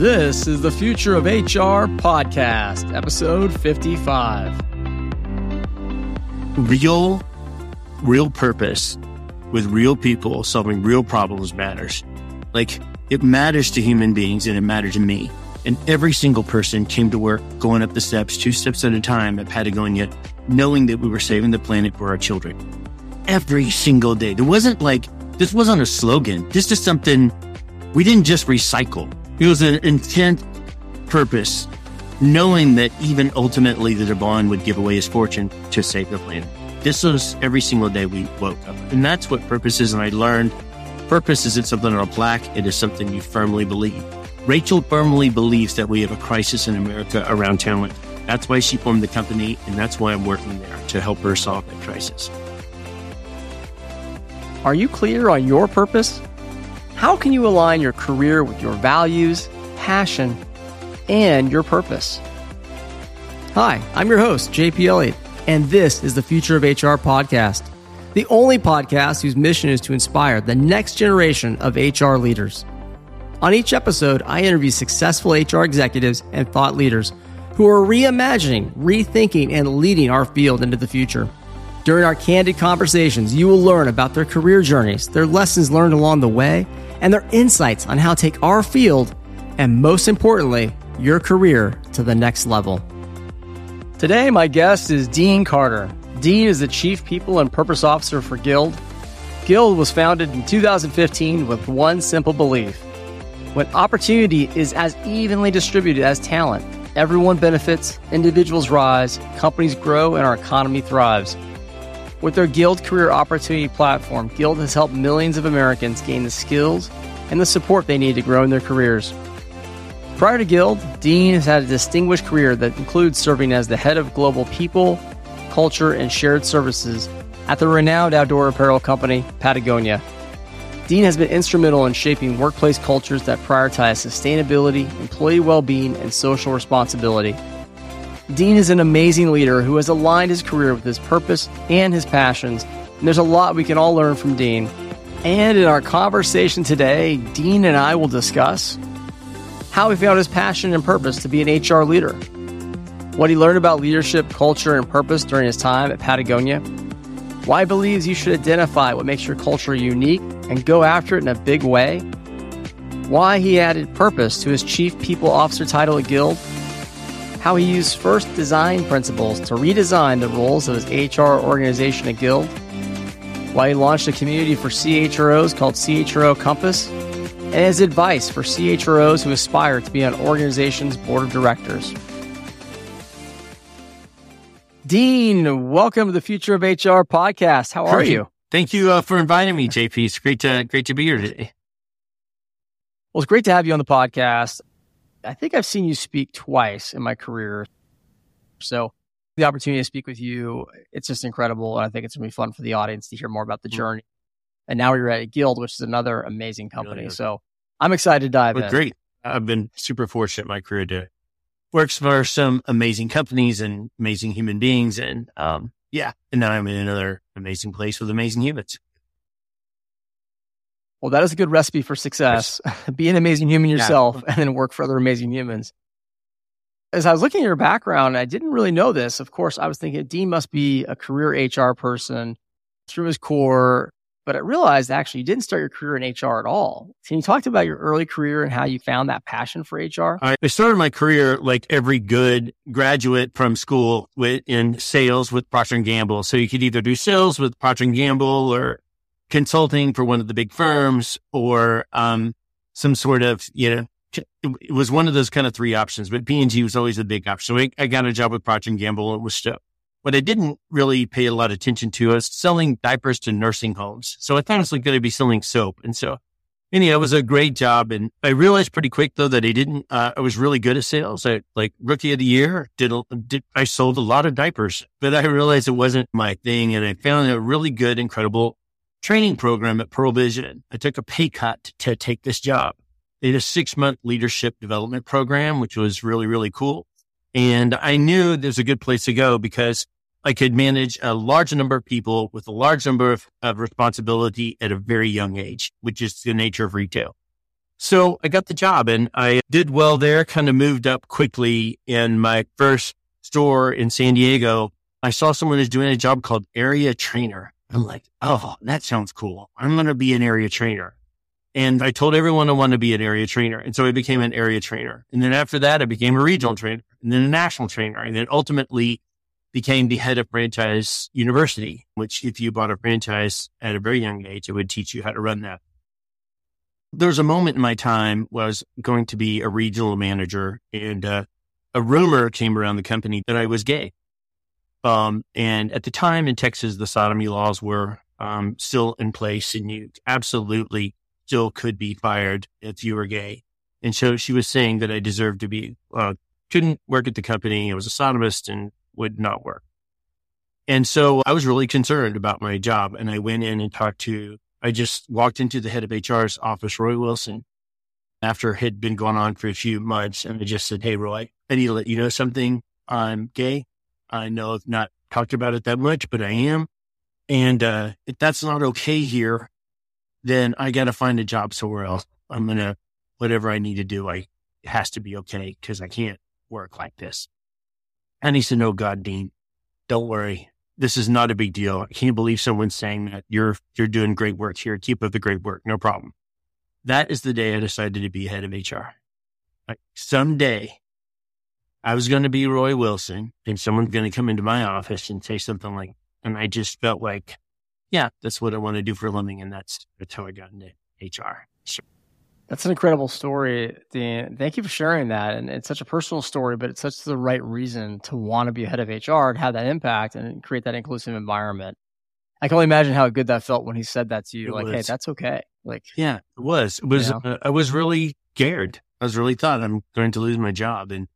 This is the Future of HR podcast, episode 55. Real, real purpose with real people solving real problems matters. Like it matters to human beings and it mattered to me. And every single person came to work going up the steps, two steps at a time at Patagonia, knowing that we were saving the planet for our children. Every single day. There wasn't like, this wasn't a slogan. This is something we didn't just recycle. It was an intent purpose, knowing that even ultimately the Yvon would give away his fortune to save the planet. This was every single day we woke up. And that's what purpose is. And I learned purpose isn't something on a plaque. It is something you firmly believe. Rachel firmly believes that we have a crisis in America around talent. That's why she formed the company, and that's why I'm working there to help her solve that crisis. Are you clear on your purpose? How can you align your career with your values, passion, and your purpose? Hi, I'm your host, JP Elliott, and this is the Future of HR podcast, the only podcast whose mission is to inspire the next generation of HR leaders. On each episode, I interview successful HR executives and thought leaders who are reimagining, rethinking, and leading our field into the future. During our candid conversations, you will learn about their career journeys, their lessons learned along the way, and their insights on how to take our field and, most importantly, your career to the next level. Today, my guest is Dean Carter. Dean is the Chief People and Purpose Officer for Guild. Guild was founded in 2015 with one simple belief when opportunity is as evenly distributed as talent, everyone benefits, individuals rise, companies grow, and our economy thrives. With their Guild Career Opportunity platform, Guild has helped millions of Americans gain the skills and the support they need to grow in their careers. Prior to Guild, Dean has had a distinguished career that includes serving as the head of global people, culture, and shared services at the renowned outdoor apparel company Patagonia. Dean has been instrumental in shaping workplace cultures that prioritize sustainability, employee well being, and social responsibility. Dean is an amazing leader who has aligned his career with his purpose and his passions, and there's a lot we can all learn from Dean. And in our conversation today, Dean and I will discuss how he found his passion and purpose to be an HR leader, what he learned about leadership, culture, and purpose during his time at Patagonia, why he believes you should identify what makes your culture unique and go after it in a big way, why he added purpose to his Chief People Officer title at Guild, how he used first design principles to redesign the roles of his HR organization at Guild, why he launched a community for CHROs called CHRO Compass, and his advice for CHROs who aspire to be on organization's board of directors. Dean, welcome to the Future of HR podcast. How are you? Thank you uh, for inviting me, JP. It's great to great to be here today. Well, it's great to have you on the podcast. I think I've seen you speak twice in my career. So the opportunity to speak with you, it's just incredible. And I think it's going to be fun for the audience to hear more about the mm-hmm. journey. And now you're at Guild, which is another amazing company. Really so I'm excited to dive well, in. Great. I've been super fortunate in my career to work for some amazing companies and amazing human beings. And um, yeah, and now I'm in another amazing place with amazing humans. Well, that is a good recipe for success. Be an amazing human yourself yeah. and then work for other amazing humans. As I was looking at your background, I didn't really know this. Of course, I was thinking Dean must be a career HR person through his core, but I realized actually you didn't start your career in HR at all. Can you talk about your early career and how you found that passion for HR? I started my career like every good graduate from school with, in sales with Procter and Gamble. So you could either do sales with Procter and Gamble or consulting for one of the big firms or um, some sort of, you know, it was one of those kind of three options, but P&G was always the big option. So I, got a job with Procter & Gamble. It was stuff. What I didn't really pay a lot of attention to was selling diapers to nursing homes. So I thought it was going to be selling soap. And so anyhow, it was a great job. And I realized pretty quick though that I didn't, uh, I was really good at sales. I like rookie of the year did, did, I sold a lot of diapers, but I realized it wasn't my thing. And I found a really good, incredible training program at Pearl Vision. I took a pay cut to take this job. They had a six month leadership development program, which was really, really cool. And I knew there's a good place to go because I could manage a large number of people with a large number of, of responsibility at a very young age, which is the nature of retail. So I got the job and I did well there, kind of moved up quickly in my first store in San Diego. I saw someone who's doing a job called area trainer. I'm like, oh, that sounds cool. I'm going to be an area trainer. And I told everyone I wanted to be an area trainer. And so I became an area trainer. And then after that, I became a regional trainer and then a national trainer. And then ultimately became the head of franchise university, which if you bought a franchise at a very young age, it would teach you how to run that. There was a moment in my time was going to be a regional manager and uh, a rumor came around the company that I was gay. Um, and at the time in Texas, the sodomy laws were um, still in place and you absolutely still could be fired if you were gay. And so she was saying that I deserved to be, uh, couldn't work at the company. I was a sodomist and would not work. And so I was really concerned about my job. And I went in and talked to, I just walked into the head of HR's office, Roy Wilson, after it had been going on for a few months. And I just said, Hey, Roy, I need to let you know something. I'm gay. I know I've not talked about it that much, but I am. And uh, if that's not okay here, then I got to find a job somewhere else. I'm going to, whatever I need to do, I, has to be okay because I can't work like this. And he said, no, God, Dean, don't worry. This is not a big deal. I can't believe someone's saying that you're, you're doing great work here. Keep up the great work. No problem. That is the day I decided to be head of HR. Like someday I was going to be Roy Wilson and someone's going to come into my office and say something like, and I just felt like yeah, that's what I want to do for a living. And that's, that's how I got into HR. Sure. That's an incredible story, Dan. Thank you for sharing that. And it's such a personal story, but it's such the right reason to want to be head of HR and have that impact and create that inclusive environment. I can only imagine how good that felt when he said that to you. It like, was. hey, that's okay. Like, yeah, it was. It was. You know? uh, I was really scared. I was really thought I'm going to lose my job, and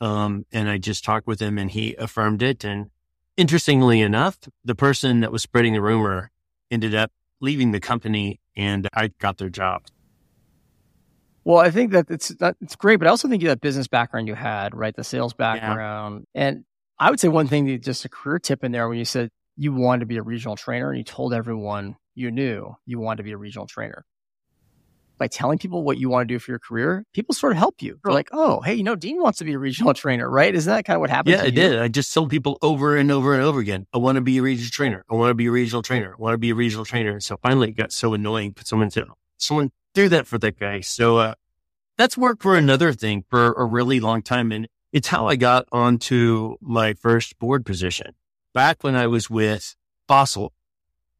um, and I just talked with him, and he affirmed it, and Interestingly enough, the person that was spreading the rumor ended up leaving the company and I got their job. Well, I think that it's that it's great, but I also think that business background you had, right? The sales background. Yeah. And I would say one thing that just a career tip in there when you said you wanted to be a regional trainer and you told everyone you knew you wanted to be a regional trainer by telling people what you want to do for your career, people sort of help you. They're like, oh, hey, you know, Dean wants to be a regional trainer, right? Isn't that kind of what happened? Yeah, I did. I just told people over and over and over again, I want to be a regional trainer. I want to be a regional trainer. I want to be a regional trainer. And so finally it got so annoying. But someone said, someone do that for that guy. So, uh, that's worked for another thing for a really long time. And it's how I got onto my first board position. Back when I was with Fossil,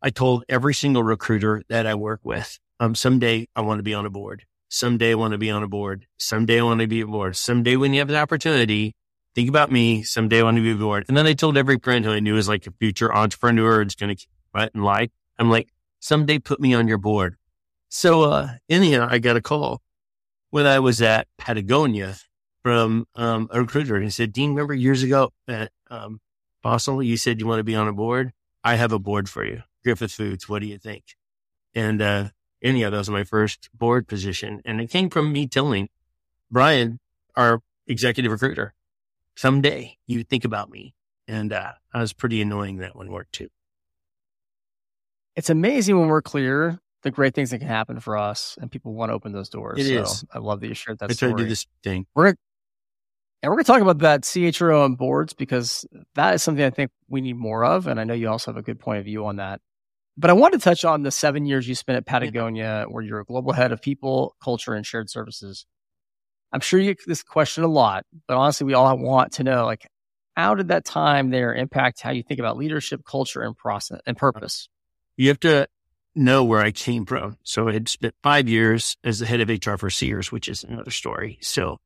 I told every single recruiter that I work with, um, someday I want to be on a board. Someday I want to be on a board. Someday I want to be a board. Someday when you have the opportunity, think about me. Someday I want to be a board. And then I told every friend who I knew was like a future entrepreneur is going to right in life. I'm like, someday put me on your board. So, uh, anyhow, I got a call when I was at Patagonia from, um, a recruiter and he said, Dean, remember years ago at, um, Fossil, you said you want to be on a board. I have a board for you. Griffith Foods. What do you think? And, uh, any that was my first board position. And it came from me telling Brian, our executive recruiter, someday you think about me. And uh, I was pretty annoying that one worked too. It's amazing when we're clear the great things that can happen for us and people want to open those doors. It so is. I love that you shared that I story. try to do this thing. We're gonna, and we're going to talk about that CHRO on boards because that is something I think we need more of. And I know you also have a good point of view on that. But I want to touch on the seven years you spent at Patagonia, where you're a global head of people, culture, and shared services. I'm sure you get this question a lot, but honestly, we all want to know, like, how did that time there impact how you think about leadership, culture, and process and purpose? You have to know where I came from. So I had spent five years as the head of HR for Sears, which is another story. So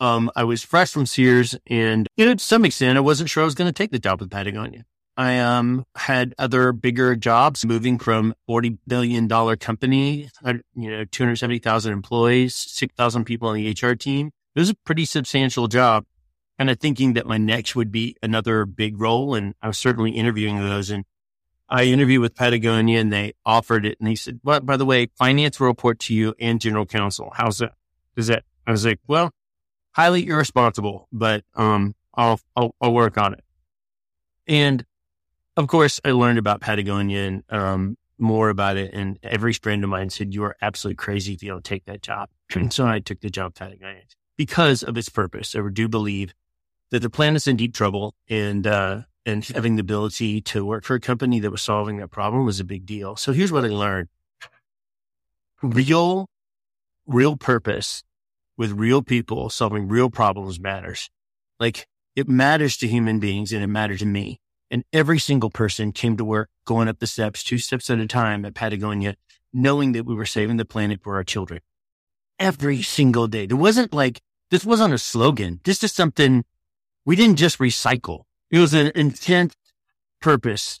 um, I was fresh from Sears, and you know, to some extent, I wasn't sure I was going to take the job with Patagonia. I um had other bigger jobs moving from $40 billion company, uh, you know, 270,000 employees, 6,000 people on the HR team. It was a pretty substantial job. Kind of thinking that my next would be another big role. And I was certainly interviewing those. And I interviewed with Patagonia and they offered it. And they said, well, by the way, finance will report to you and general counsel. How's that? Is that? I was like, well, highly irresponsible, but, um, I'll, I'll, I'll work on it. And of course, I learned about Patagonia and um, more about it. And every friend of mine said, You are absolutely crazy if you don't take that job. And so I took the job Patagonia because of its purpose. I do believe that the planet's in deep trouble and, uh, and having the ability to work for a company that was solving that problem was a big deal. So here's what I learned. Real, real purpose with real people solving real problems matters. Like it matters to human beings and it mattered to me. And every single person came to work going up the steps, two steps at a time at Patagonia, knowing that we were saving the planet for our children. Every single day. There wasn't like, this wasn't a slogan. This is something we didn't just recycle. It was an intent purpose,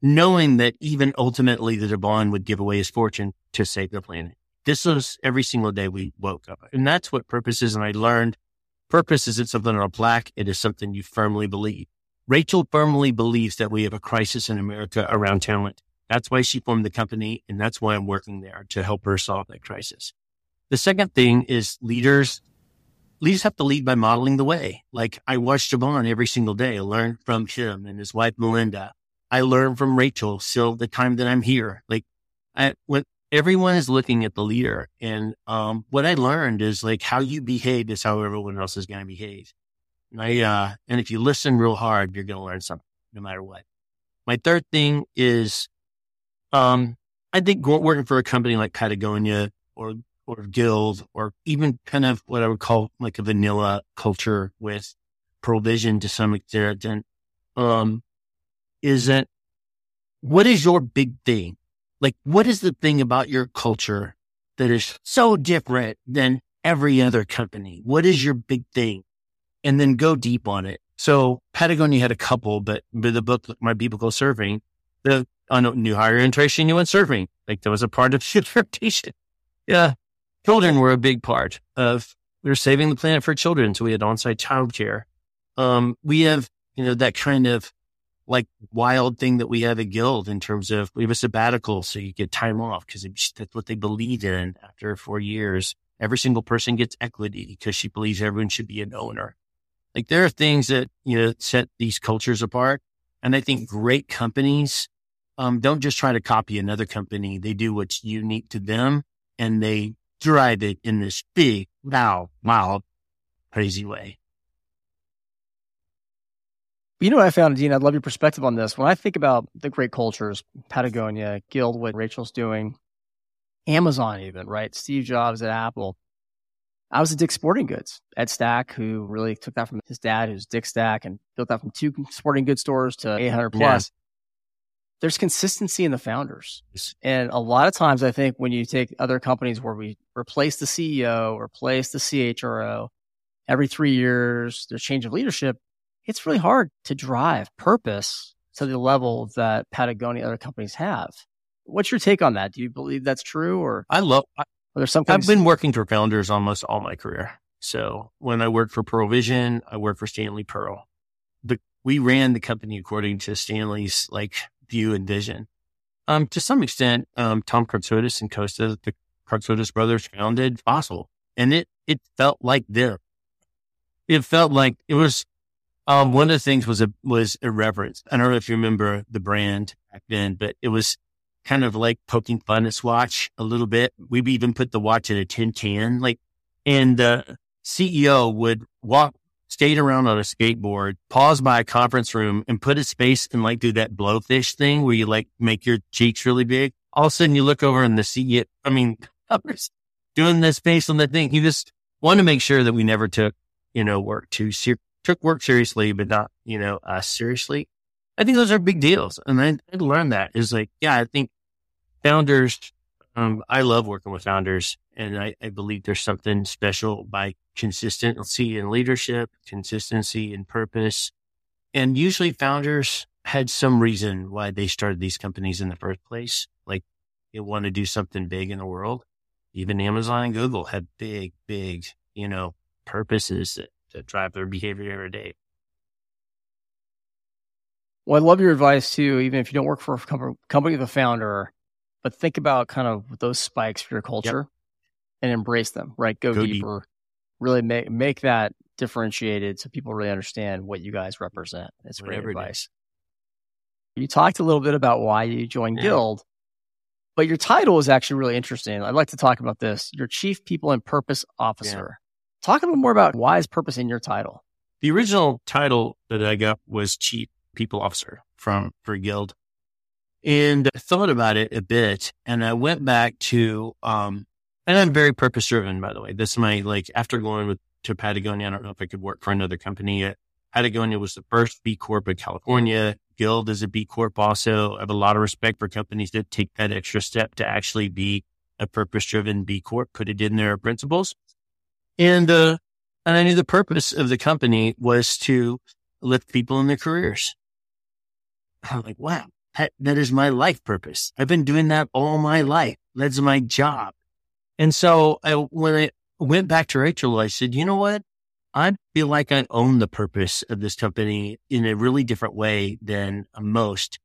knowing that even ultimately the Yvon would give away his fortune to save the planet. This was every single day we woke up. And that's what purpose is. And I learned purpose isn't something on a plaque. It is something you firmly believe. Rachel firmly believes that we have a crisis in America around talent. That's why she formed the company. And that's why I'm working there to help her solve that crisis. The second thing is leaders leaders have to lead by modeling the way. Like I watch Yvon every single day. I learn from him and his wife, Malinda. I learn from Rachel still the time that I'm here. Like I, when everyone is looking at the leader and, um, what I learned is like how you behave is how everyone else is going to behave. And I, uh, and if you listen real hard, you're going to learn something no matter what. My third thing is, um, I think working for a company like Patagonia or or guild or even kind of what I would call like a vanilla culture with provision to some extent, um, is that what is your big thing? Like, what is the thing about your culture that is so different than every other company? What is your big thing? And then go deep on it. So Patagonia had a couple, but with the book, My People Go Surfing, the on new hire orientation, you went surfing. Like that was a part of your rotation. Yeah children were a big part of we were saving the planet for children. So we had on-site childcare. Um, we have, you know, that kind of like wild thing that we have at Guild in terms of we have a sabbatical. So you get time off because that's what they believe in after four years. Every single person gets equity because she believes everyone should be an owner. Like there are things that, you know, set these cultures apart. And I think great companies, um, don't just try to copy another company. They do what's unique to them and they drive it in this big, loud, wild, crazy way. You know what I found, Dean? I'd love your perspective on this. When I think about the great cultures, Patagonia, Guild, what Rachel's doing, Amazon, even, right? Steve Jobs at Apple. I was at Dick's Sporting Goods. Ed Stack, who really took that from his dad, who's Dick Stack, and built that from two sporting goods stores to 800 plus there's consistency in the founders. And a lot of times, I think when you take other companies where we replace the CEO, replace the CHRO every three years, there's change of leadership, it's really hard to drive purpose to the level that Patagonia other companies have. What's your take on that? Do you believe that's true or? I love, I, there's some I've been working for founders almost all my career. So when I worked for Pearl Vision, I worked for Stanley Pearl. The, we ran the company according to Stanley's like view and vision. Um, to some extent, um, Tom Kartsotis and Kosta, the Kartsotis brothers founded Fossil and it, it felt like there. It felt like it was, um, one of the things was a, was irreverence. I don't know if you remember the brand back then, but it was kind of like poking fun at Swatch a little bit. We even put the watch in a tin can, like, and the CEO would walk stayed around on a skateboard, paused by a conference room and put his face and like do that blowfish thing where you like make your cheeks really big. All of a sudden you look over and the CEO, I mean, doing this face on the thing. He just wanted to make sure that we never took, you know, work too took work seriously, but not, you know, uh, seriously. I think those are big deals. And I, I learned that is like, yeah, I think founders, um, I love working with founders and I, I believe there's something special by consistency in leadership, consistency in purpose. And usually founders had some reason why they started these companies in the first place. Like they want to do something big in the world. Even Amazon and Google had big, big, you know, purposes that, that drive their behavior every day. Well, I love your advice too. Even if you don't work for a company of a founder, but think about kind of those spikes for your culture yep. and embrace them. Right, go, go deeper. Deep really make make that differentiated so people really understand what you guys represent. It's great Whatever advice. You talked a little bit about why you joined yeah. Guild. But your title is actually really interesting. I'd like to talk about this. Your Chief People and Purpose Officer. Yeah. Talk a little more about why is purpose in your title? The original title that I got was Chief People Officer from for Guild. And I thought about it a bit and I went back to um and I'm very purpose driven, by the way. This is my like after going with to Patagonia, I don't know if I could work for another company yet. Patagonia was the first B Corp in California. Guild is a B Corp also. I have a lot of respect for companies that take that extra step to actually be a purpose driven B Corp, put it in their principles. And, uh, and I knew the purpose of the company was to lift people in their careers. I'm like, wow, that, is my life purpose. I've been doing that all my life. That's my job. And so I, when I went back to Rachel, I said, you know what? I feel like I own the purpose of this company in a really different way than most.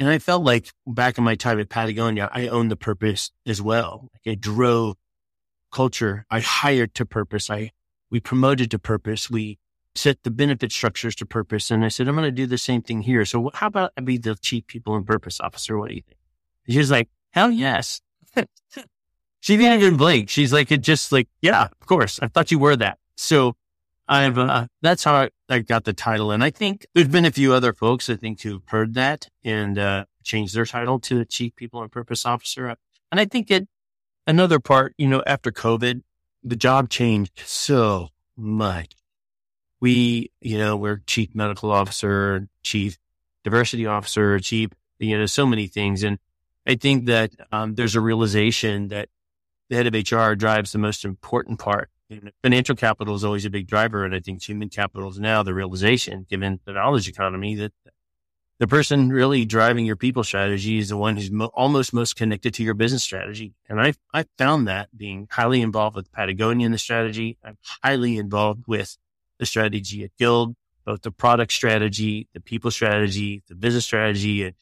And I felt like back in my time at Patagonia, I owned the purpose as well. Like I drove culture. I hired to purpose. I, we promoted to purpose. We set the benefit structures to purpose. And I said, I'm going to do the same thing here. So how about I be the chief people and purpose officer? What do you think? She was like, hell yes. she didn't even blink. She's like, it just like, yeah, of course. I thought you were that. So I've, uh, that's how I, I, got the title. And I think there's been a few other folks, I think, who've heard that and, uh, changed their title to the chief people and purpose officer. And I think it, another part, you know, after COVID, the job changed so much. We, you know, we're chief medical officer, chief diversity officer, chief, you know, so many things. And I think that, um, there's a realization that the head of HR drives the most important part financial capital is always a big driver. And I think human capital is now the realization, given the knowledge economy, that the person really driving your people strategy is the one who's mo- almost most connected to your business strategy. And I I found that being highly involved with Patagonia in the strategy. I'm highly involved with the strategy at Guild, both the product strategy, the people strategy, the business strategy. And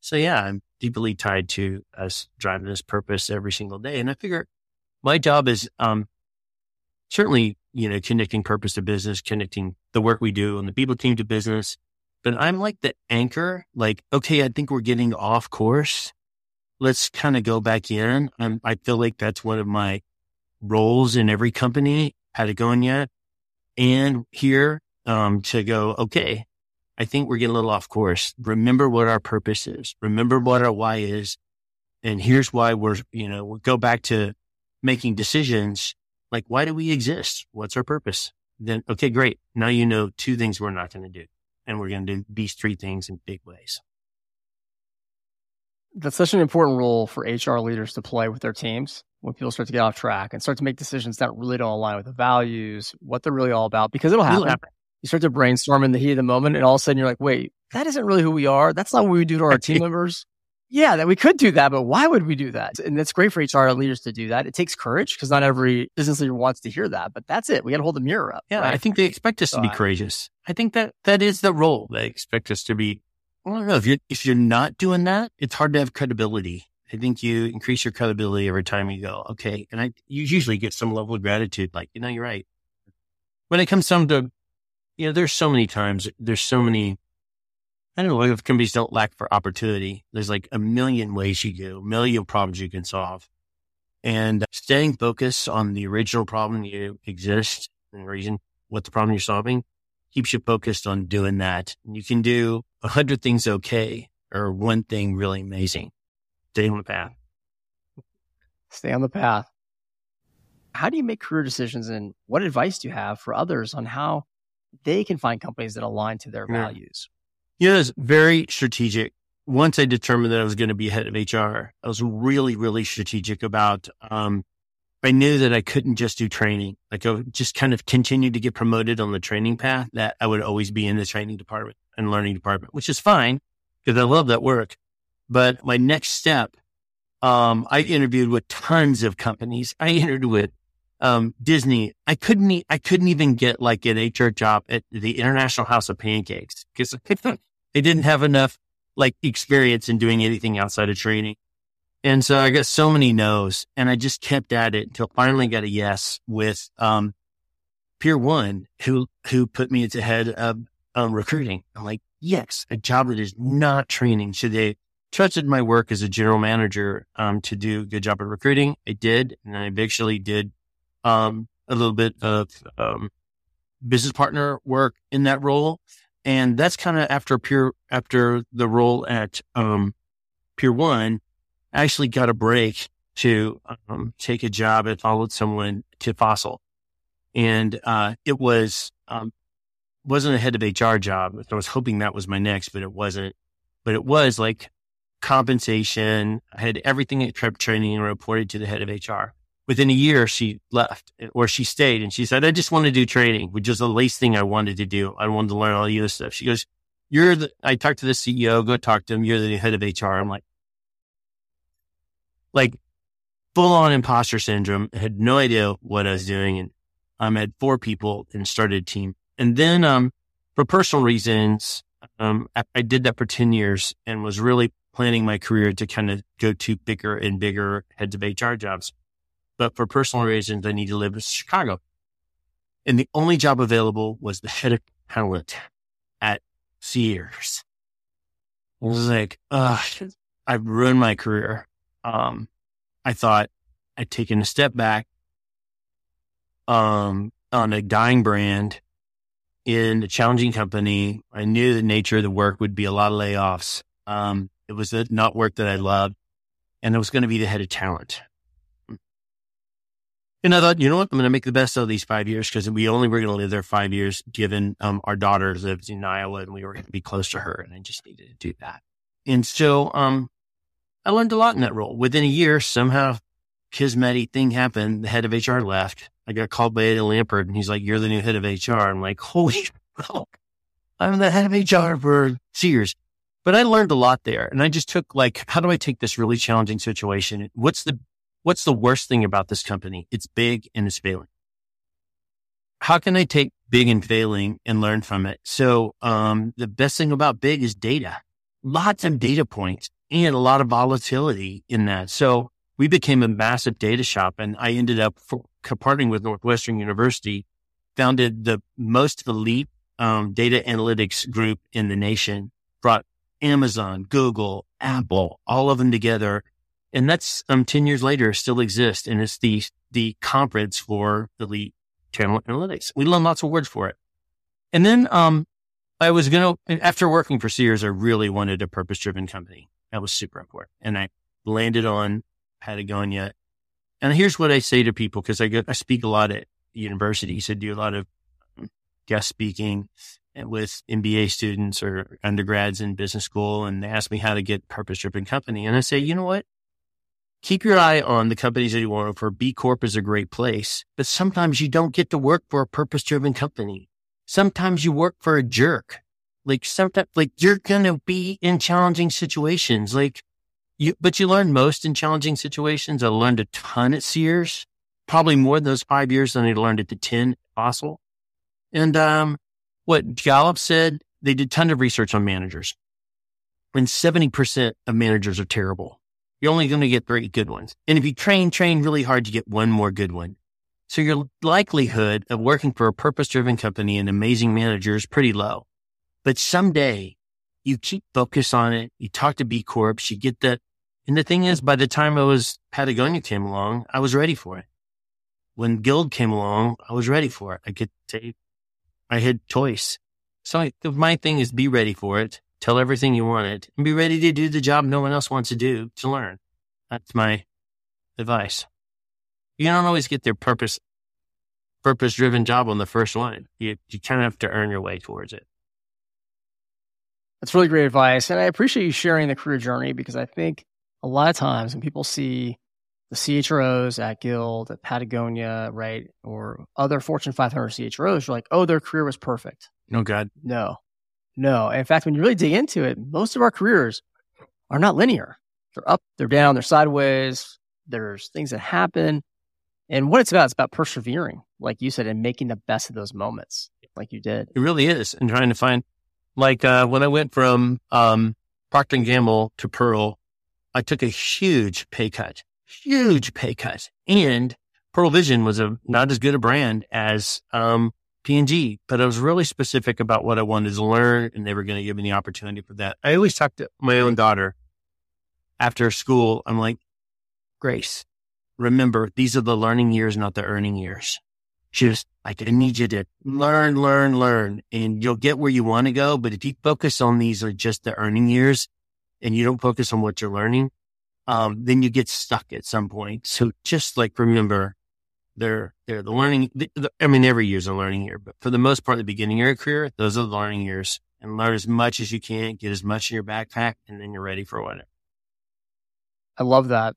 so, yeah, I'm deeply tied to us driving this purpose every single day. And I figure my job is, um, certainly, you know, connecting purpose to business, connecting the work we do and the people team to business. But I'm like the anchor, like, okay, I think we're getting off course. Let's kind of go back in. I'm, I feel like that's one of my roles in every company, Patagonia and here, um, to go, okay, I think we're getting a little off course. Remember what our purpose is. Remember what our why is. And here's why we're, you know, we'll go back to making decisions like, why do we exist? What's our purpose? Then, okay, great. Now you know two things we're not going to do. And we're going to do these three things in big ways. That's such an important role for HR leaders to play with their teams when people start to get off track and start to make decisions that really don't align with the values, what they're really all about, because it'll happen. You start to brainstorm in the heat of the moment, and all of a sudden you're like, wait, that isn't really who we are. That's not what we do to our team members yeah, that we could do that, but why would we do that? And it's great for HR leaders to do that. It takes courage because not every business leader wants to hear that, but that's it. We got to hold the mirror up. Yeah. Right? I think they expect us so to be I, courageous. I think that that is the role. They expect us to be. I don't know if you're, if you're not doing that, it's hard to have credibility. I think you increase your credibility every time you go, okay. And I, you usually get some level of gratitude, like, you know, you're right. When it comes down to, you know, there's so many times, there's so many I don't know if companies don't lack for opportunity. There's like a million ways you do, a million problems you can solve. And staying focused on the original problem you exist and reason what the problem you're solving keeps you focused on doing that. And you can do a hundred things okay or one thing really amazing. Stay on the path. Stay on the path. How do you make career decisions and what advice do you have for others on how they can find companies that align to their yeah. values? You know, it's very strategic. Once I determined that I was going to be head of HR, I was really, really strategic about, um, I knew that I couldn't just do training. Like I would just kind of continue to get promoted on the training path that I would always be in the training department and learning department, which is fine because I love that work. But my next step, um, I interviewed with tons of companies. I interviewed with um, Disney, I couldn't, I couldn't even get like an HR job at the International House of Pancakes because they didn't have enough like experience in doing anything outside of training. And so I got so many no's and I just kept at it until finally got a yes with, um, One, who, who put me at the head of um, recruiting. I'm like, yes, a job that is not training. Should they trusted my work as a general manager um, to do a good job at recruiting. I did, and I eventually did um, a little bit of um, business partner work in that role, and that's kind of after pure after the role at um, Pier One. I actually got a break to um, take a job and followed someone to Fossil, and uh, it was um, wasn't a head of HR job. I was hoping that was my next, but it wasn't. But it was like compensation. I had everything at prep training and reported to the head of HR. Within a year, she left or she stayed and she said, I just want to do training, which is the least thing I wanted to do. I wanted to learn all the other stuff. She goes, you're the, I talked to the CEO, go talk to him. You're the head of HR. I'm like, like full on imposter syndrome. I had no idea what I was doing. And I um, had four people and started a team. And then, um, for personal reasons, um, I, I did that for 10 years and was really planning my career to kind of go to bigger and bigger heads of HR jobs. But for personal reasons, I need to live in Chicago. And the only job available was the head of talent at Sears. I was like, ugh, I've ruined my career. Um, I thought I'd taken a step back, um, on a dying brand in a challenging company. I knew the nature of the work would be a lot of layoffs. Um, it was a, not work that I loved, and it was going to be the head of talent. And I thought, you know what? I'm going to make the best of these five years because we only were going to live there five years, given um, our daughter lives in Iowa and we were going to be close to her. And I just needed to do that. And so um, I learned a lot in that role. Within a year, somehow, kismety thing happened. The head of HR left. I got called by Eddie Lampert and he's like, You're the new head of HR. I'm like, Holy, fuck. I'm the head of HR for Sears. But I learned a lot there. And I just took like, how do I take this really challenging situation? What's the, what's the worst thing about this company? It's big and it's failing. How can I take big and failing and learn from it? So, um, the best thing about big is data, lots of data points and a lot of volatility in that. So we became a massive data shop and I ended up for, partnering with Northwestern University, founded the most elite um, data analytics group in the nation, brought Amazon, Google, Apple, all of them together. And that's um, 10 years later still exists. And it's the, the conference for elite channel analytics. We learn lots of words for it. And then, um, I was going to, after working for Sears, I really wanted a purpose driven company. That was super important. And I landed on Patagonia. And here's what I say to people because I, I speak a lot at universities. I do a lot of guest speaking with MBA students or undergrads in business school and they ask me how to get purpose driven company. And I say, you know what? Keep your eye on the companies that you want for. B Corp is a great place, but sometimes you don't get to work for a purpose driven company. Sometimes you work for a jerk. Like sometimes, like you're going to be in challenging situations. Like you, but you learn most in challenging situations. I learned a ton at Sears, probably more than those five years than I learned at the 10 Fossil. And, um, what Gallup said, they did a ton of research on managers and 70% of managers are terrible. You're only going to get three good ones. And if you train, train really hard, you get one more good one. So your likelihood of working for a purpose driven company and amazing manager is pretty low. But someday you keep focus on it. You talk to B Corps, you get that. And the thing is, by the time I was Patagonia came along, I was ready for it. When Guild came along, I was ready for it. I could take I had choice. So I, my thing is be ready for it. Tell everything you want it and be ready to do the job no one else wants to do to learn. That's my advice. You don't always get their purpose, purpose driven job on the first line. You, you kind of have to earn your way towards it. That's really great advice. And I appreciate you sharing the career journey because I think a lot of times when people see the CHROs at Guild, at Patagonia, right, or other Fortune 500 CHROs, you're like, oh, their career was perfect. No, God. No, no. In fact, when you really dig into it, most of our careers are not linear. They're up, they're down, they're sideways. There's things that happen. And what it's about, it's about persevering, like you said, and making the best of those moments, like you did. It really is. And trying to find, like, uh, when I went from um, Procter & Gamble to Pearl, I took a huge pay cut huge pay cut. And Pearl Vision was a not as good a brand as um, P&G, but I was really specific about what I wanted to learn, and they were going to give me the opportunity for that. I always talk to my own daughter after school, I'm like, Grace, remember, these are the learning years, not the earning years. Just like, I need you to learn, learn, learn, and you'll get where you want to go. But if you focus on these are just the earning years and you don't focus on what you're learning, um, then you get stuck at some point. So just like remember, they're, they're the learning. The, the, I mean, every year's a learning year, but for the most part, the beginning of your career, those are the learning years and learn as much as you can, get as much in your backpack, and then you're ready for whatever. I love that.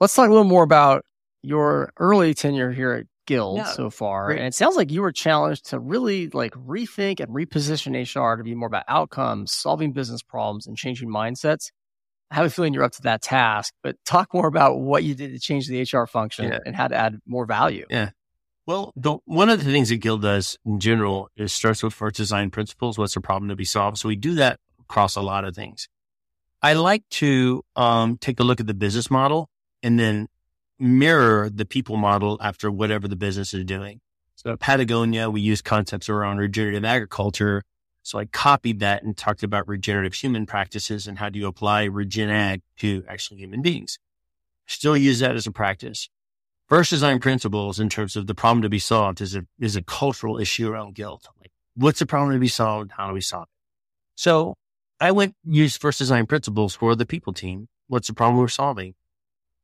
Let's talk a little more about your early tenure here at Guild yeah, so far. Great. And it sounds like you were challenged to really like rethink and reposition HR to be more about outcomes, solving business problems, and changing mindsets. I have a feeling you're up to that task, but talk more about what you did to change the HR function yeah. and how to add more value. Yeah. Well, the, one of the things that Guild does in general is starts with first design principles. What's the problem to be solved? So we do that across a lot of things. I like to um, take a look at the business model and then mirror the people model after whatever the business is doing. So at Patagonia, we use concepts around regenerative agriculture. So I copied that and talked about regenerative human practices and how do you apply regen ag to actually human beings. Still use that as a practice. First design principles in terms of the problem to be solved is a, is a cultural issue around Guild. Like, what's the problem to be solved? How do we solve it? So I went use first design principles for the people team. What's the problem we're solving?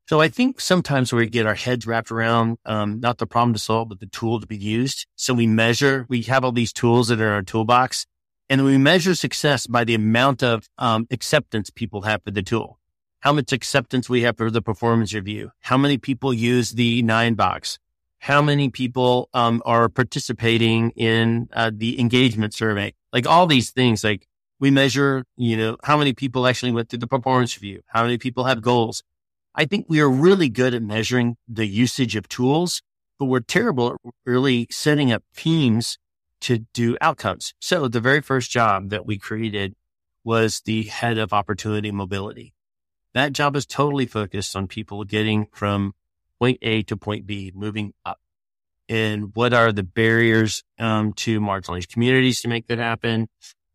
So I think sometimes we get our heads wrapped around, um, not the problem to solve, but the tool to be used. So we measure, we have all these tools that are in our toolbox and we measure success by the amount of um, acceptance people have for the tool how much acceptance we have for the performance review, how many people use the nine box, how many people um, are participating in uh, the engagement survey, like all these things. Like we measure, you know, how many people actually went through the performance review, how many people have goals. I think we are really good at measuring the usage of tools, but we're terrible at really setting up teams to do outcomes. So the very first job that we created was the head of opportunity mobility. That job is totally focused on people getting from point A to point B, moving up. And what are the barriers um, to marginalized communities to make that happen?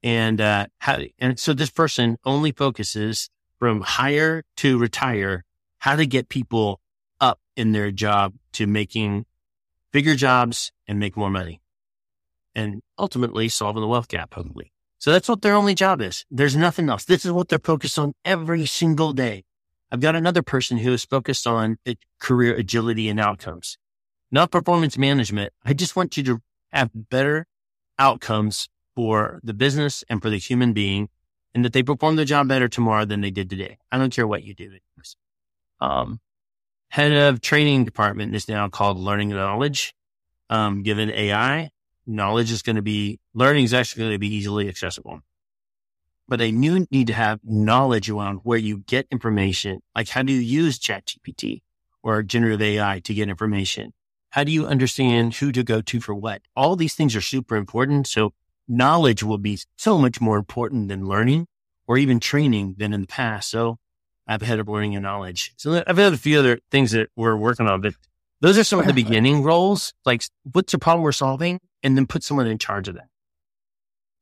And uh, how, and so this person only focuses from hire to retire, how to get people up in their job to making bigger jobs and make more money, and ultimately solving the wealth gap, hopefully. So that's what their only job is. There's nothing else. This is what they're focused on every single day. I've got another person who is focused on career agility and outcomes, not performance management. I just want you to have better outcomes for the business and for the human being and that they perform their job better tomorrow than they did today. I don't care what you do. Um, head of training department is now called learning knowledge. Um, given AI, knowledge is going to be, learning is actually going to be easily accessible. But they knew need to have knowledge around where you get information. Like how do you use ChatGPT or generative AI to get information? How do you understand who to go to for what? All these things are super important. So knowledge will be so much more important than learning or even training than in the past. So I've had of learning and knowledge. So I've had a few other things that we're working on, but those are some of the beginning roles. Like what's the problem we're solving? And then put someone in charge of that.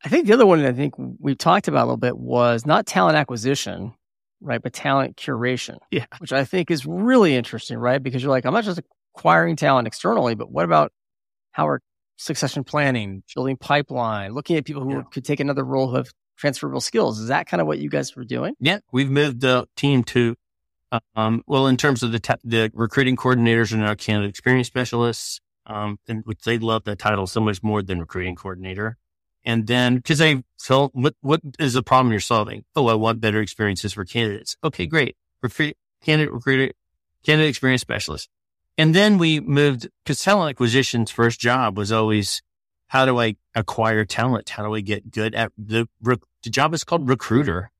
I think the other one I think we've talked about a little bit was not talent acquisition, right, but talent curation. Yeah. Which I think is really interesting, right? Because you're like, I'm not just acquiring talent externally, but what about how are succession planning, building pipeline, looking at people who yeah. could take another role who have transferable skills? Is that kind of what you guys were doing? Yeah. We've moved the team to, um, well, in terms of the, te- the recruiting coordinators and our candidate experience specialists, um, and which they love that title so much more than recruiting coordinator. And then because they felt what what is the problem you're solving? Oh, I want better experiences for candidates. Okay, great. Recruit, candidate recruiter, candidate experience specialist. And then we moved because talent acquisition's first job was always how do I acquire talent? How do I get good at the the job is called recruiter.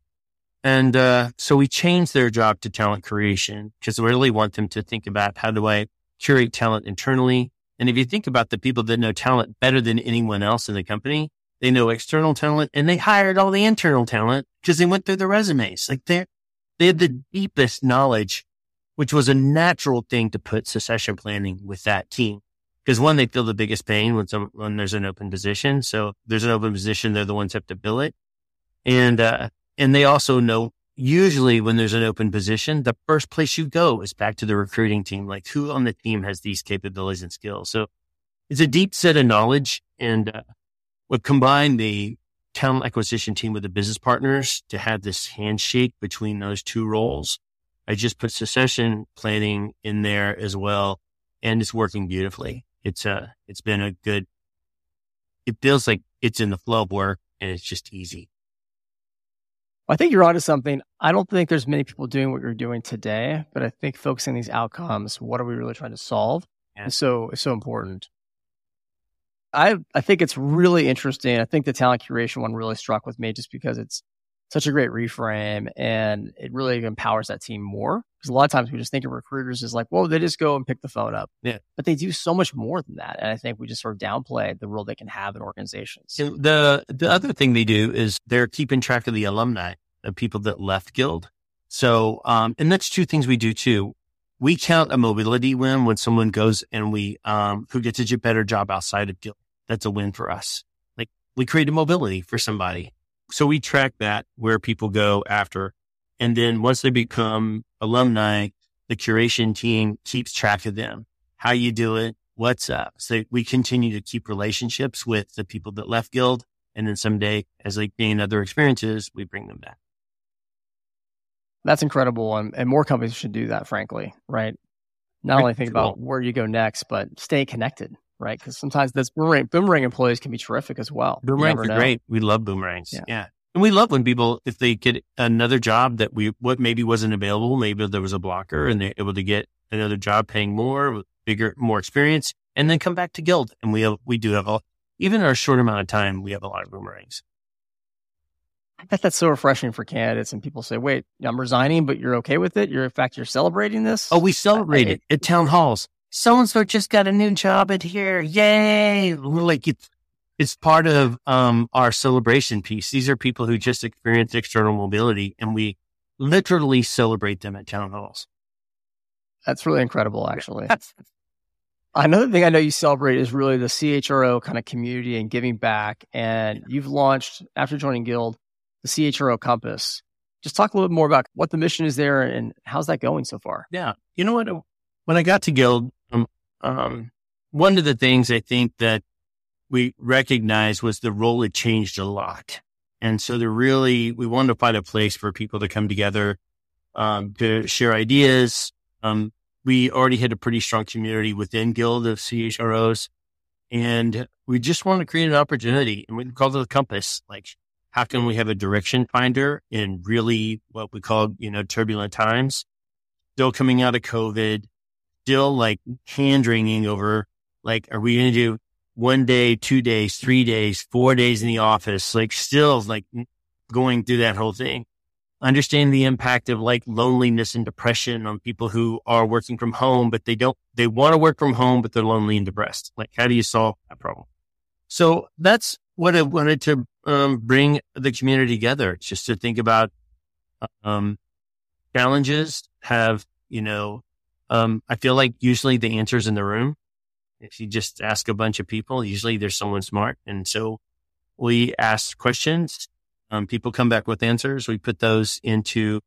And uh, so we changed their job to talent curation because we really want them to think about how do I curate talent internally and if you think about the people that know talent better than anyone else in the company, they know external talent and they hired all the internal talent because they went through the resumes. Like they they had the deepest knowledge, which was a natural thing to put succession planning with that team. Because one, they feel the biggest pain when some, when there's an open position. So there's an open position. They're the ones have to bill it. And, uh, and they also know usually when there's an open position, the first place you go is back to the recruiting team. Like who on the team has these capabilities and skills? So it's a deep set of knowledge and uh, we combine the talent acquisition team with the business partners to have this handshake between those two roles. I just put succession planning in there as well and it's working beautifully. It's uh it's been a good, it feels like it's in the flow of work and it's just easy. I think you're onto something. I don't think there's many people doing what you're doing today, but I think focusing these outcomes, what are we really trying to solve, yeah. is so is so important. I I think it's really interesting. I think the talent curation one really struck with me just because it's such a great reframe and it really empowers that team more. Because a lot of times we just think of recruiters as like, well, they just go and pick the phone up. Yeah. But they do so much more than that. And I think we just sort of downplay the role they can have in organizations. the the other thing they do is they're keeping track of the alumni, the people that left Guild. So um, and that's two things we do too. We count a mobility win when someone goes and we um who gets a better job outside of Guild. That's a win for us. Like we create a mobility for somebody so we track that where people go after. And then once they become alumni, the curation team keeps track of them, how you do it, what's up. So we continue to keep relationships with the people that left Guild. And then someday as they gain other experiences, we bring them back. That's incredible. And, and more companies should do that, frankly, right? Not only think cool. about where you go next, but stay connected right? Because sometimes those boomerang, boomerang employees can be terrific as well. Boomerangs are great. We love boomerangs. Yeah. yeah. And we love when people, if they get another job that we, what maybe wasn't available, maybe there was a blocker and they're able to get another job paying more, with bigger, more experience, and then come back to Guild. And we have, we do have a, even our short amount of time, we have a lot of boomerangs. I bet that's so refreshing for candidates. And people say, wait, I'm resigning, but you're okay with it. You're, in fact, you're celebrating this. Oh, we celebrate I, it at town halls so and so just got a new job at here. Yay. Like it's, it's part of, um, our celebration piece. These are people who just experienced external mobility and we literally celebrate them at town halls. That's really incredible, actually. Another thing I know you celebrate is really the CHRO kind of community and giving back. And you've launched, after joining Guild, the CHRO Compass. Just talk a little bit more about what the mission is there and how's that going so far. Yeah. You know what? When I got to Guild, um, um, one of the things I think that we recognized was the role had changed a lot. And so there really, we wanted to find a place for people to come together, um, to share ideas. Um, we already had a pretty strong community within Guild of CHROs and we just wanted to create an opportunity and we called it a compass. Like, how can we have a direction finder in really what we call, you know, turbulent times? Still coming out of COVID, still like hand wringing over like, are we going to do one day, two days, three days, four days in the office? Like still like going through that whole thing. Understand the impact of like loneliness and depression on people who are working from home, but they don't, they want to work from home, but they're lonely and depressed. Like, how do you solve that problem? So that's what I wanted to um, bring the community together, just to think about um, challenges, have, you know, um, I feel like usually the answer's in the room. If you just ask a bunch of people, usually there's someone smart. And so we ask questions. Um, people come back with answers. We put those into,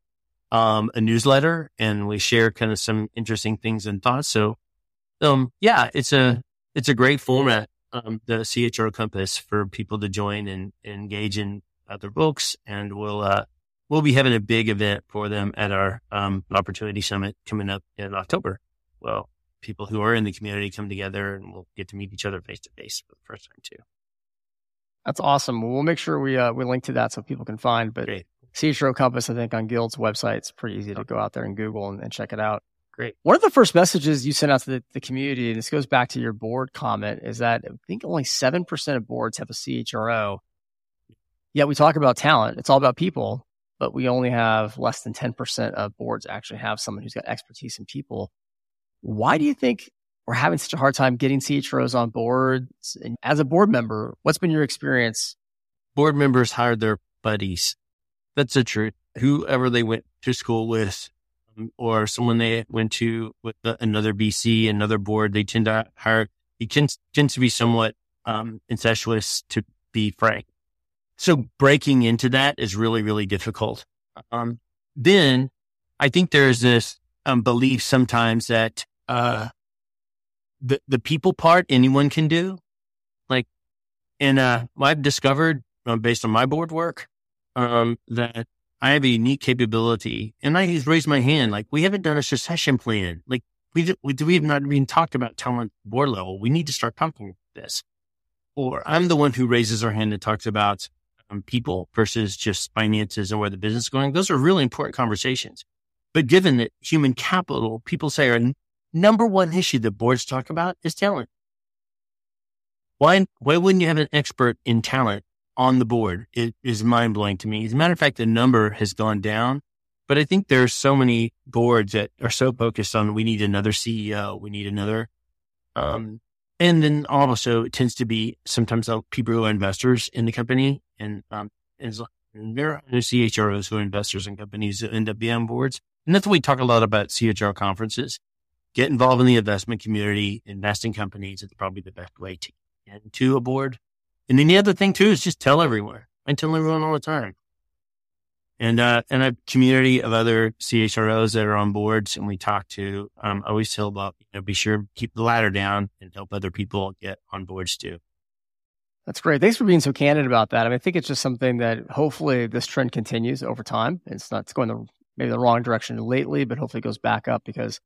um, a newsletter and we share kind of some interesting things and thoughts. So, um, yeah, it's a, it's a great format, um, the CHRO Compass for people to join and, and engage in other books. And we'll, uh, we'll be having a big event for them at our um, opportunity summit coming up in October. Well, people who are in the community come together and we'll get to meet each other face to face for the first time too. That's awesome. We'll make sure we uh, we link to that so people can find. But Great. CHRO Compass, I think on Guild's website, it's pretty easy to go out there and Google and, and, check it out. Great. One of the first messages you sent out to the, the community, and this goes back to your board comment, is that I think only seven percent of boards have a CHRO. Yet we talk about talent; it's all about people but we only have less than 10% of boards actually have someone who's got expertise in people. Why do you think we're having such a hard time getting CHROs on boards? And as a board member, what's been your experience? Board members hire their buddies. That's the truth. Whoever they went to school with, um, or someone they went to with another BC, another board, they tend to hire. It tends, tends to be somewhat um, incestuous, to be frank. So breaking into that is really, really difficult. Um, then I think there's this um, belief sometimes that uh, the the people part anyone can do. Like, and uh, I've discovered uh, based on my board work um, that I have a unique capability, and I just raised my hand. Like, we haven't done a succession plan. Like, we we, we have not even talked about talent board level. We need to start talking about this. Or I'm the one who raises our hand and talks about um, people versus just finances and where the business is going. Those are really important conversations. But given that human capital, people say our number one issue that boards talk about is talent. Why, why wouldn't you have an expert in talent on the board? It is mind blowing to me. As a matter of fact, the number has gone down, but I think there are so many boards that are so focused on we need another CEO, we need another, um, and then also it tends to be sometimes people who are investors in the company and, um, and there are CHROs who are investors in companies who end up being on boards. And that's what we talk a lot about CHR conferences. Get involved in the investment community, invest in companies. It's probably the best way to get into a board. And then the other thing too is just tell everyone. I tell everyone all the time. And, uh, and a community of other CHROs that are on boards and we talk to, um, always tell about, you know, be sure keep the ladder down and help other people get on boards too. That's great. Thanks for being so candid about that. I mean, I think it's just something that hopefully this trend continues over time. It's not it's going the maybe the wrong direction lately, but hopefully it goes back up because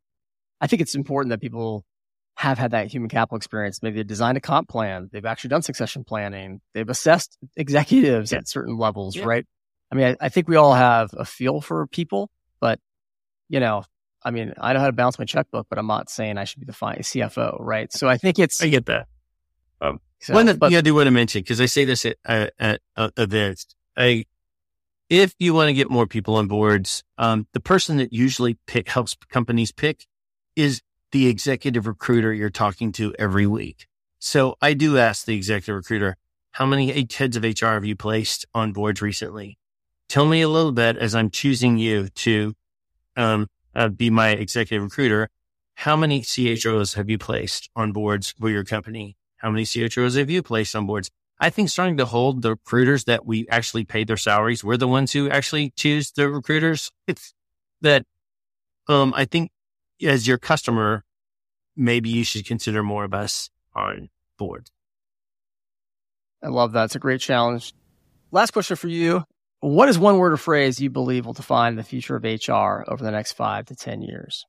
I think it's important that people have had that human capital experience. Maybe they've designed a comp plan, they've actually done succession planning, they've assessed executives yeah. at certain levels, yeah. right? I mean, I, I think we all have a feel for people, but you know, I mean, I know how to balance my checkbook, but I'm not saying I should be the CFO, right? So I think it's. I get that. Um, so, one that you do want to mention because I say this at, at, at uh, events. I, if you want to get more people on boards, um, the person that usually pick helps companies pick is the executive recruiter you're talking to every week. So I do ask the executive recruiter, how many heads of HR have you placed on boards recently? Tell me a little bit as I'm choosing you to um, uh, be my executive recruiter. How many CHROs have you placed on boards for your company? How many CHROs have you placed on boards? I think starting to hold the recruiters that we actually pay their salaries, we're the ones who actually choose the recruiters. It's that, um, I think as your customer, maybe you should consider more of us on board. I love that. It's a great challenge. Last question for you. What is one word or phrase you believe will define the future of HR over the next five to 10 years?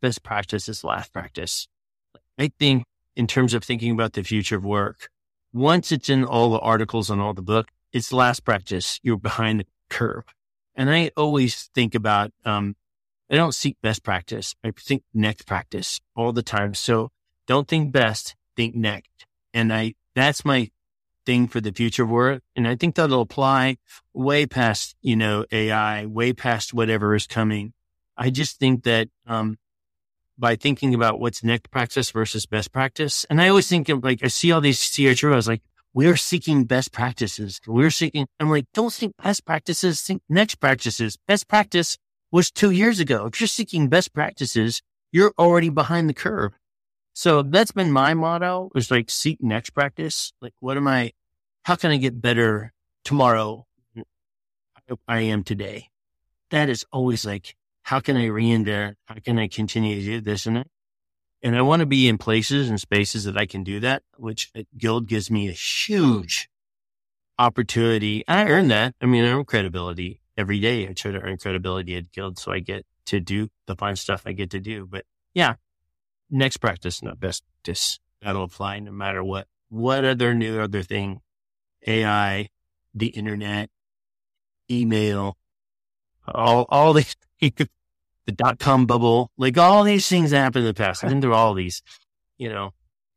Best practice is last practice. I think in terms of thinking about the future of work, once it's in all the articles and all the book, it's last practice. You're behind the curve. And I always think about, um, I don't seek best practice. I think next practice all the time. So don't think best, think next. And I, that's my thing for the future of work. And I think that'll apply way past, you know, AI, way past whatever is coming. I just think that, um, by thinking about what's next practice versus best practice. And I always think of like, I see all these CHROs like, we're seeking best practices. We're seeking, I'm like, don't think best practices, think next practices. Best practice was two years ago. If you're seeking best practices, you're already behind the curve. So that's been my motto is like seek next practice. Like, what am I, how can I get better tomorrow? I am today. That is always like how can I reinvent? How can I continue to do this and that? And I want to be in places and spaces that I can do that, which uh, Guild gives me a huge opportunity. I earn that. I mean, I earn credibility every day. I try to earn credibility at Guild so I get to do the fun stuff I get to do. But yeah, next practice, not best practice. That'll apply no matter what. What other new other thing? AI, the internet, email, all, all these, the dot com bubble, like all these things happened in the past. I've been through all these, you know,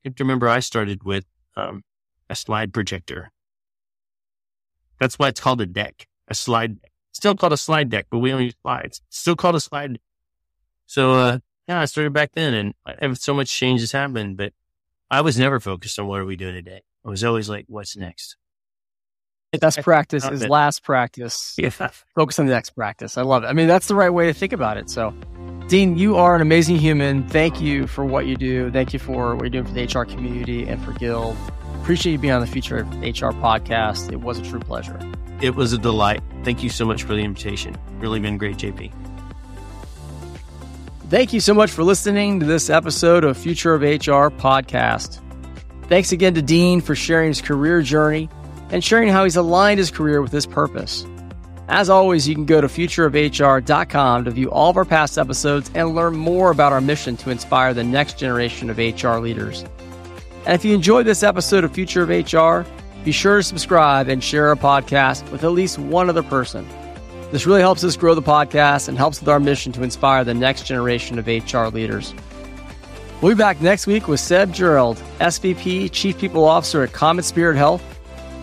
you have to remember I started with, um, a slide projector. That's why it's called a deck, a slide deck. Still called a slide deck, but we only use slides. Still called a slide. So, uh, yeah, I started back then and so much change has happened, but I was never focused on what are we doing today. I was always like, what's next? Best practice is last practice. Yeah. Focus on the next practice. I love it. I mean, that's the right way to think about it. So, Dean, you are an amazing human. Thank you for what you do. Thank you for what you're doing for the HR community and for Guild. Appreciate you being on the Future of HR podcast. It was a true pleasure. It was a delight. thank you so much for the invitation. Really been great, JP. Thank you so much for listening to this episode of Future of HR podcast. Thanks again to Dean for sharing his career journey and sharing how he's aligned his career with his purpose. As always, you can go to futureofhr.com to view all of our past episodes and learn more about our mission to inspire the next generation of HR leaders. And if you enjoyed this episode of Future of HR, be sure to subscribe and share our podcast with at least one other person. This really helps us grow the podcast and helps with our mission to inspire the next generation of HR leaders. We'll be back next week with Seb Gerald, SVP, Chief People Officer at Common Spirit Health,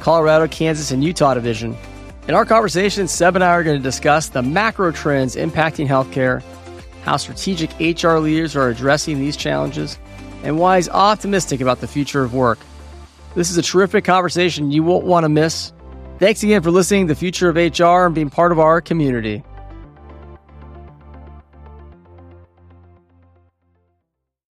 Colorado, Kansas, and Utah Division. In our conversation, Seb and I are going to discuss the macro trends impacting healthcare, how strategic HR leaders are addressing these challenges, and why he's optimistic about the future of work. This is a terrific conversation you won't want to miss. Thanks again for listening to the Future of HR and being part of our community.